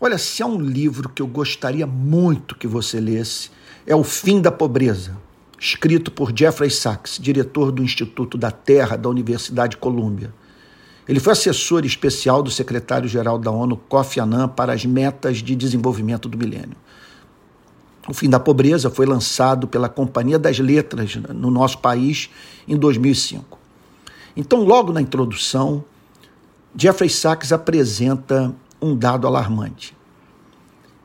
Olha, se há um livro que eu gostaria muito que você lesse, é O Fim da Pobreza, escrito por Jeffrey Sachs, diretor do Instituto da Terra da Universidade Columbia. Ele foi assessor especial do secretário-geral da ONU, Kofi Annan, para as metas de desenvolvimento do milênio. O Fim da Pobreza foi lançado pela Companhia das Letras no nosso país em 2005. Então, logo na introdução, Jeffrey Sachs apresenta um dado alarmante.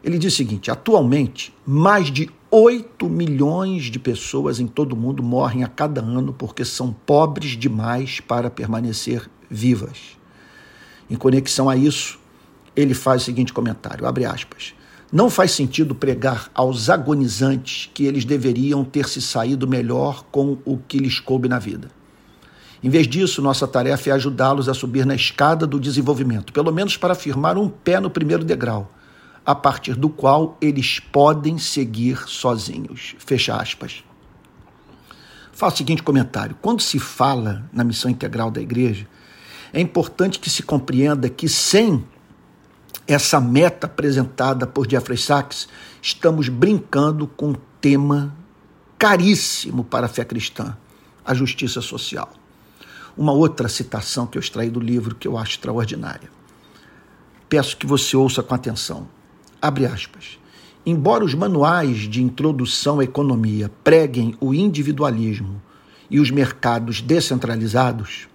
Ele diz o seguinte: atualmente, mais de 8 milhões de pessoas em todo o mundo morrem a cada ano porque são pobres demais para permanecer vivas. Em conexão a isso, ele faz o seguinte comentário: abre aspas. Não faz sentido pregar aos agonizantes que eles deveriam ter se saído melhor com o que lhes coube na vida. Em vez disso, nossa tarefa é ajudá-los a subir na escada do desenvolvimento, pelo menos para firmar um pé no primeiro degrau, a partir do qual eles podem seguir sozinhos. Fecha aspas. Faço o seguinte comentário: quando se fala na missão integral da igreja, é importante que se compreenda que sem essa meta apresentada por Jeffrey Sachs, estamos brincando com um tema caríssimo para a fé cristã, a justiça social. Uma outra citação que eu extraí do livro que eu acho extraordinária. Peço que você ouça com atenção. Abre aspas. Embora os manuais de introdução à economia preguem o individualismo e os mercados descentralizados,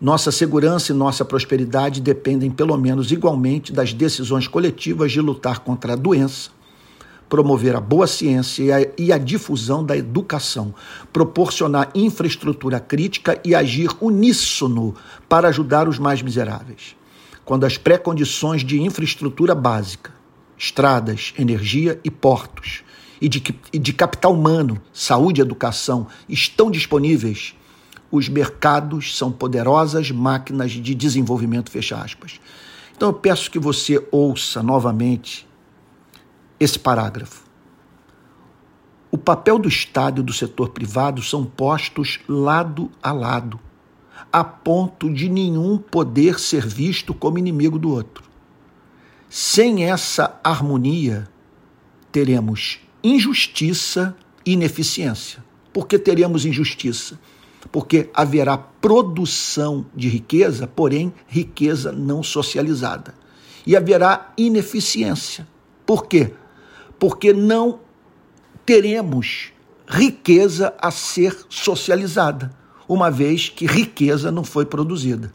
nossa segurança e nossa prosperidade dependem, pelo menos igualmente, das decisões coletivas de lutar contra a doença, promover a boa ciência e a, e a, difusão da educação, proporcionar infraestrutura crítica e agir uníssono para ajudar os mais miseráveis. Quando as pré-condições de infraestrutura básica, estradas, energia e portos, e de, e de capital humano, saúde e educação estão disponíveis, os mercados são poderosas máquinas de desenvolvimento, fecha aspas. Então eu peço que você ouça novamente esse parágrafo. O papel do Estado e do setor privado são postos lado a lado, a ponto de nenhum poder ser visto como inimigo do outro. Sem essa harmonia, teremos injustiça e ineficiência. Por que teremos injustiça? porque haverá produção de riqueza, porém riqueza não socializada. E haverá ineficiência. Por quê? Porque não teremos riqueza a ser socializada, uma vez que riqueza não foi produzida.